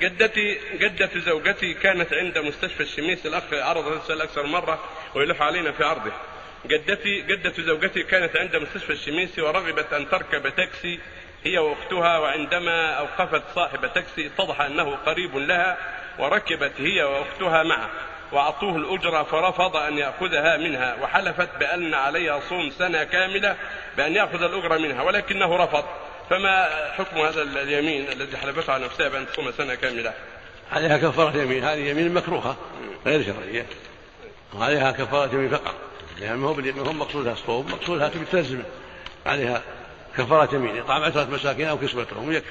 جدتي جدة زوجتي كانت عند مستشفى الشميس الأخ عرض هذا السؤال أكثر مرة ويلح علينا في عرضه جدتي جدة زوجتي كانت عند مستشفى الشميس ورغبت أن تركب تاكسي هي وأختها وعندما أوقفت صاحب تاكسي اتضح أنه قريب لها وركبت هي وأختها معه. وأعطوه الأجرة فرفض أن يأخذها منها وحلفت بأن عليها صوم سنة كاملة بأن يأخذ الأجرة منها ولكنه رفض. فما حكم هذا اليمين الذي حلفته على نفسها بأن تصوم سنة كاملة؟ عليها كفارة يمين. هذه يمين مكروهة غير شرعية. وعليها كفارة يمين فقط. يعني ما هو ما هو مقصودها الصوم مقصودها تلزم عليها كفارة يمين إطعام عشرة مساكين أو كسوتهم يكفي.